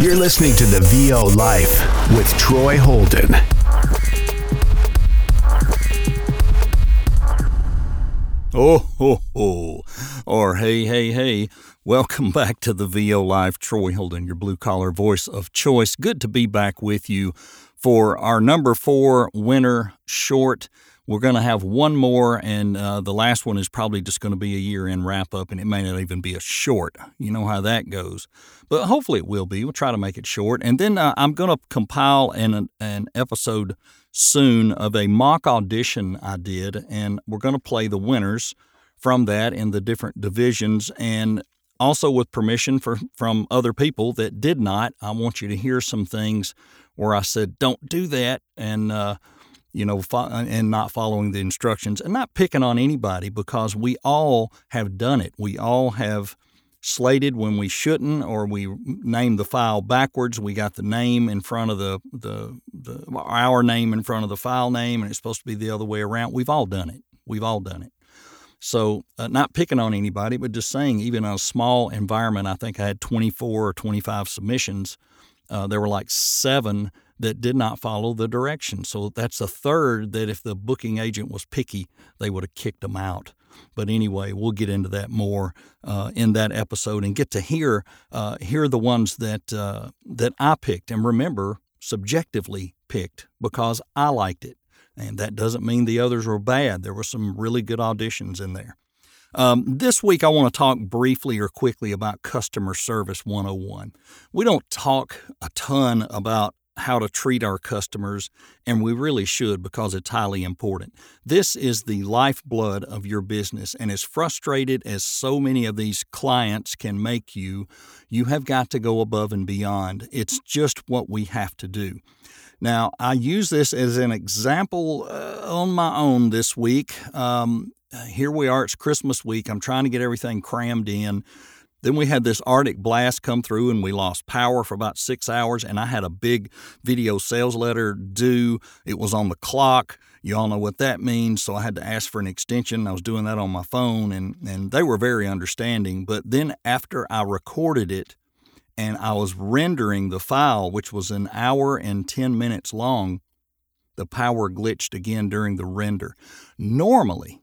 You're listening to the VO Life with Troy Holden. Oh, ho, ho. Or hey, hey, hey. Welcome back to the VO Life. Troy Holden, your blue collar voice of choice. Good to be back with you for our number four winter short. We're going to have one more, and uh, the last one is probably just going to be a year end wrap up, and it may not even be a short. You know how that goes. But hopefully it will be. We'll try to make it short. And then uh, I'm going to compile an, an episode soon of a mock audition I did, and we're going to play the winners from that in the different divisions. And also with permission for, from other people that did not, I want you to hear some things where I said, don't do that. And, uh, you know, fo- and not following the instructions and not picking on anybody because we all have done it. We all have slated when we shouldn't, or we named the file backwards. We got the name in front of the, the, the our name in front of the file name, and it's supposed to be the other way around. We've all done it. We've all done it. So, uh, not picking on anybody, but just saying, even in a small environment, I think I had 24 or 25 submissions. Uh, there were like seven that did not follow the directions. So that's a third that if the booking agent was picky, they would have kicked them out. But anyway, we'll get into that more uh, in that episode and get to hear uh, hear the ones that uh, that I picked and remember subjectively picked because I liked it. And that doesn't mean the others were bad. There were some really good auditions in there. Um, this week, I want to talk briefly or quickly about Customer Service 101. We don't talk a ton about how to treat our customers, and we really should because it's highly important. This is the lifeblood of your business, and as frustrated as so many of these clients can make you, you have got to go above and beyond. It's just what we have to do. Now, I use this as an example uh, on my own this week. Um, here we are, it's Christmas week. I'm trying to get everything crammed in. Then we had this Arctic blast come through and we lost power for about six hours. And I had a big video sales letter due. It was on the clock. You all know what that means. So I had to ask for an extension. I was doing that on my phone and, and they were very understanding. But then after I recorded it and I was rendering the file, which was an hour and 10 minutes long, the power glitched again during the render. Normally,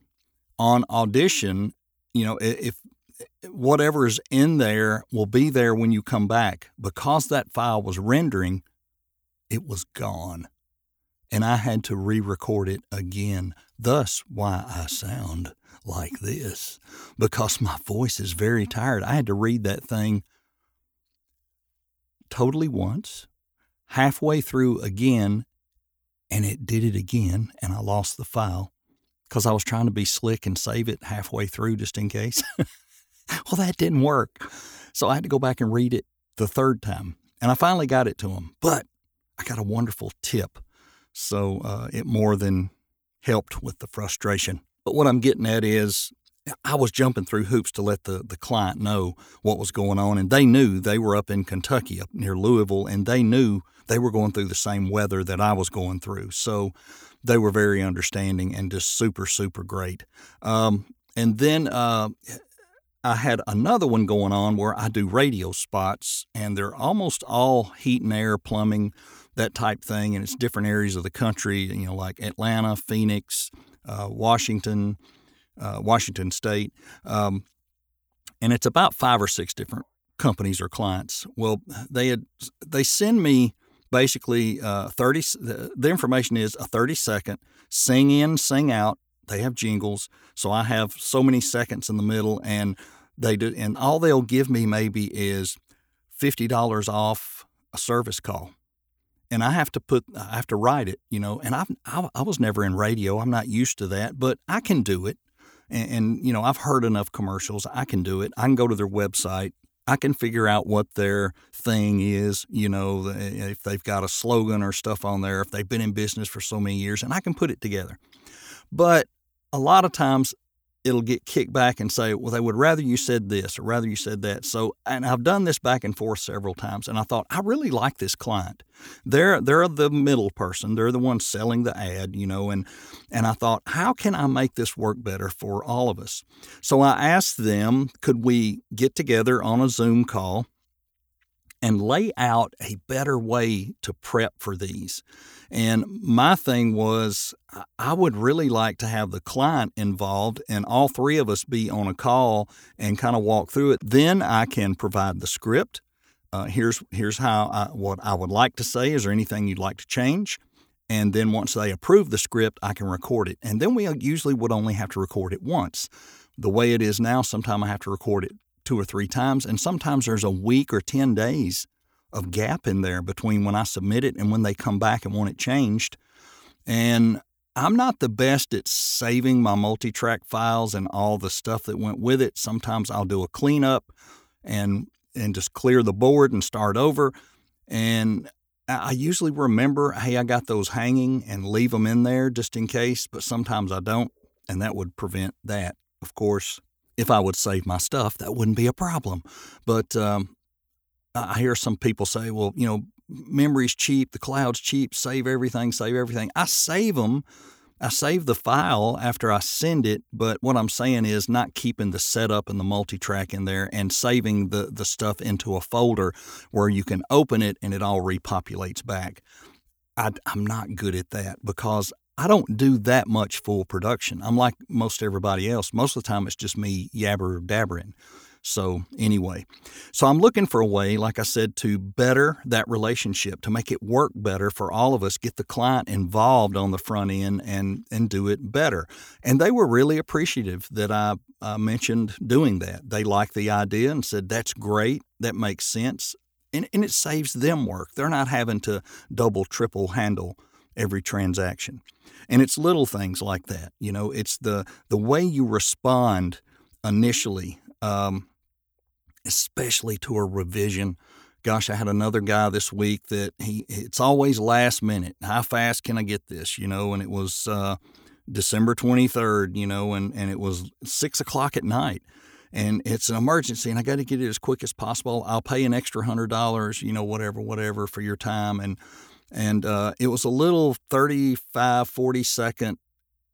on audition, you know, if whatever is in there will be there when you come back. Because that file was rendering, it was gone. And I had to re record it again. Thus, why I sound like this, because my voice is very tired. I had to read that thing totally once, halfway through again, and it did it again, and I lost the file because I was trying to be slick and save it halfway through just in case. well, that didn't work. So I had to go back and read it the third time. And I finally got it to him. But I got a wonderful tip. So uh, it more than helped with the frustration. But what I'm getting at is I was jumping through hoops to let the, the client know what was going on. And they knew they were up in Kentucky, up near Louisville, and they knew they were going through the same weather that I was going through. So they were very understanding and just super, super great. Um, and then uh, I had another one going on where I do radio spots, and they're almost all heat and air, plumbing, that type thing. And it's different areas of the country, you know, like Atlanta, Phoenix, uh, Washington, uh, Washington State. Um, and it's about five or six different companies or clients. Well, they had they send me basically uh, 30 the, the information is a 30 second sing in sing out they have jingles so i have so many seconds in the middle and they do and all they'll give me maybe is $50 off a service call and i have to put i have to write it you know and I've, i i was never in radio i'm not used to that but i can do it and, and, you know i've heard enough commercials. I can do it. I can go to their website. I can figure out what their thing is, you know, eh, if they've got a slogan or stuff on there, if they've been in business for so many years, and I can put it together. But a lot of times it'll get kicked back and say, well, they would rather you said this or rather you said that. So, and I've done this back and forth several times, and I thought I really like this client. They're they're the middle person. They're the one selling the ad, you know, and and I thought, how can I make this work better for all of us? So I asked them, could we get together on a Zoom call? And lay out a better way to prep for these. And my thing was, I would really like to have the client involved and all three of us be on a call and kind of walk through it. Then I can provide the script. Uh, here's here's how I, what I would like to say. Is there anything you'd like to change? And then once they approve the script, I can record it. And then we usually would only have to record it once. The way it is now, sometimes I have to record it two or three times, and sometimes there's a week or 10 days of gap in there between when I submit it and when they come back and want it changed. And I'm not the best at saving my multi track files and all the stuff that went with it. Sometimes I'll do a cleanup and and just clear the board and start over. And I usually remember, hey, I got those hanging and leave them in there just in case, but sometimes I don't, and that would prevent that. Of course, if I would save my stuff, that wouldn't be a problem. But um, I hear some people say, well, you know, memory's cheap, the cloud's cheap, save everything, save everything. I save them. I save the file after I send it, but what I'm saying is not keeping the setup and the multi-track in there and saving the, the stuff into a folder where you can open it and it all repopulates back. I, I'm not good at that because I don't do that much full production. I'm like most everybody else. Most of the time, it's just me yabber dabbering. So, anyway, so I'm looking for a way, like I said, to better that relationship, to make it work better for all of us, get the client involved on the front end and, and do it better. And they were really appreciative that I, I mentioned doing that. They liked the idea and said, That's great. That makes sense. And, and it saves them work. They're not having to double, triple handle every transaction. And it's little things like that. You know, it's the the way you respond initially, um, especially to a revision. Gosh, I had another guy this week that he it's always last minute. How fast can I get this? You know, and it was uh, December twenty third. You know, and and it was six o'clock at night and it's an emergency and I got to get it as quick as possible. I'll pay an extra hundred dollars, you know, whatever, whatever for your time. And and uh, it was a little 35, 40 second.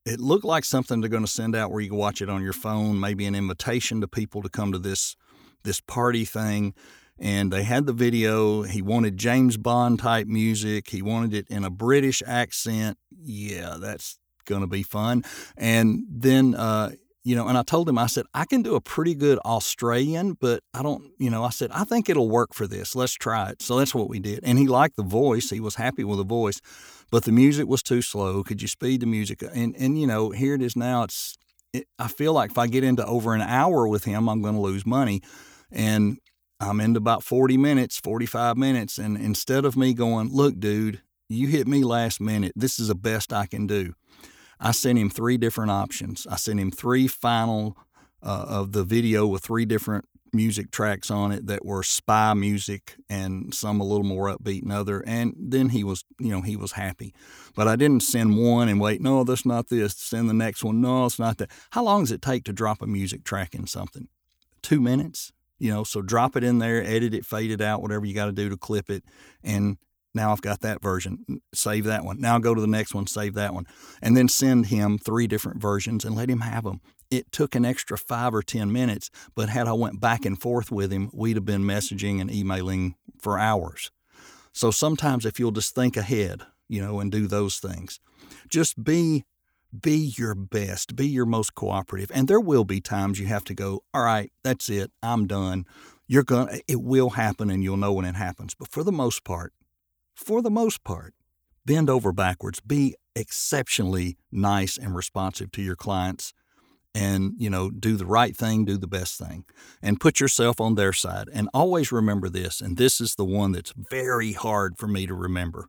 It looked like something they're going to send out where you can watch it on your phone, maybe an invitation to people to come to this this party thing. And they had the video. He wanted James Bond type music. He wanted it in a British accent. Yeah, that's going to be fun. And then uh, you know, and I told him, I said, I can do a pretty good Australian, but I don't, you know, I said, I think it'll work for this. Let's try it. So that's what we did. And he liked the voice. He was happy with the voice, but the music was too slow. Could you speed the music? And, and you know, here it is now. It's, it, I feel like if I get into over an hour with him, I'm going to lose money. And I'm into about 40 minutes, 45 minutes. And instead of me going, look, dude, you hit me last minute. This is the best I can do. I sent him three different options. I sent him three final uh, of the video with three different music tracks on it that were spy music and some a little more upbeat and other and then he was you know he was happy. But i didn't send one and wait no that's not this. Send the next one. No it's not that. How long does it take to drop a music track in something? Two minutes you know so drop it in there edit it fade it out whatever you got to do to clip it and now I've got that version. Save that one. Now go to the next one, save that one. And then send him three different versions and let him have them. It took an extra five or 10 minutes, but had I went back and forth with him, we'd have been messaging and emailing for hours. So sometimes if you'll just think ahead, you know, and do those things, just be be your best, be your most cooperative. And there will be times you have to go, all right, that's it, I'm done. You're going to it will happen and you'll know when it happens. But for the most part, for the most part, bend over backwards, be exceptionally nice and responsive to your clients and you know do the right thing do the best thing and put yourself on their side. And always remember this and this is the one that's very hard for me to remember.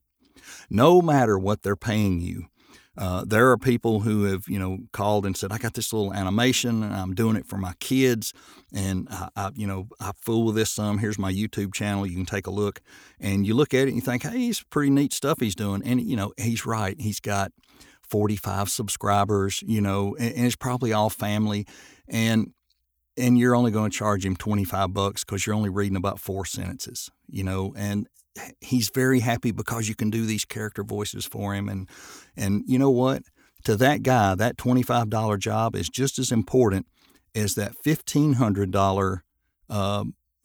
No matter what they're paying you uh, there are people who have, you know, called and said, "I got this little animation, and I'm doing it for my kids, and I, I, you know, I fool with this some. Here's my YouTube channel. You can take a look." And you look at it and you think, "Hey, he's pretty neat stuff he's doing." And you know, he's right. He's got 45 subscribers, you know, and, and it's probably all family, and and you're only going to charge him 25 bucks because you're only reading about four sentences, you know, and he's very happy because you can do these character voices for him and and you know what to that guy that $25 job is just as important as that $1500 uh,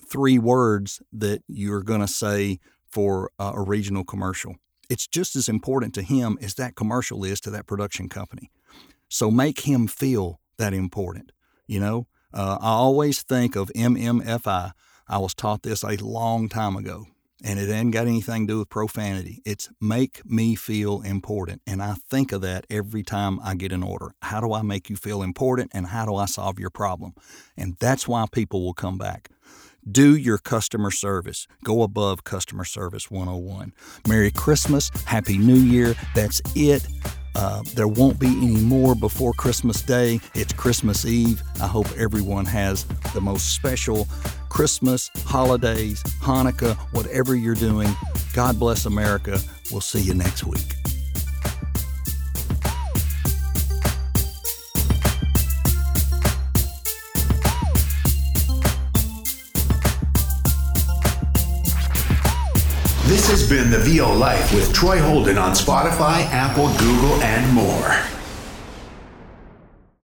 three words that you're going to say for uh, a regional commercial. It's just as important to him as that commercial is to that production company. So make him feel that important. You know, uh, I always think of MMFI. I was taught this a long time ago, and it ain't got anything to do with profanity. It's make me feel important. And I think of that every time I get an order. How do I make you feel important, and how do I solve your problem? And that's why people will come back. Do your customer service. Go above customer service 101. Merry Christmas. Happy New Year. That's it. Uh, there won't be any more before Christmas Day. It's Christmas Eve. I hope everyone has the most special Christmas, holidays, Hanukkah, whatever you're doing. God bless America. We'll see you next week. This has been The VO Life with Troy Holden on Spotify, Apple, Google, and more.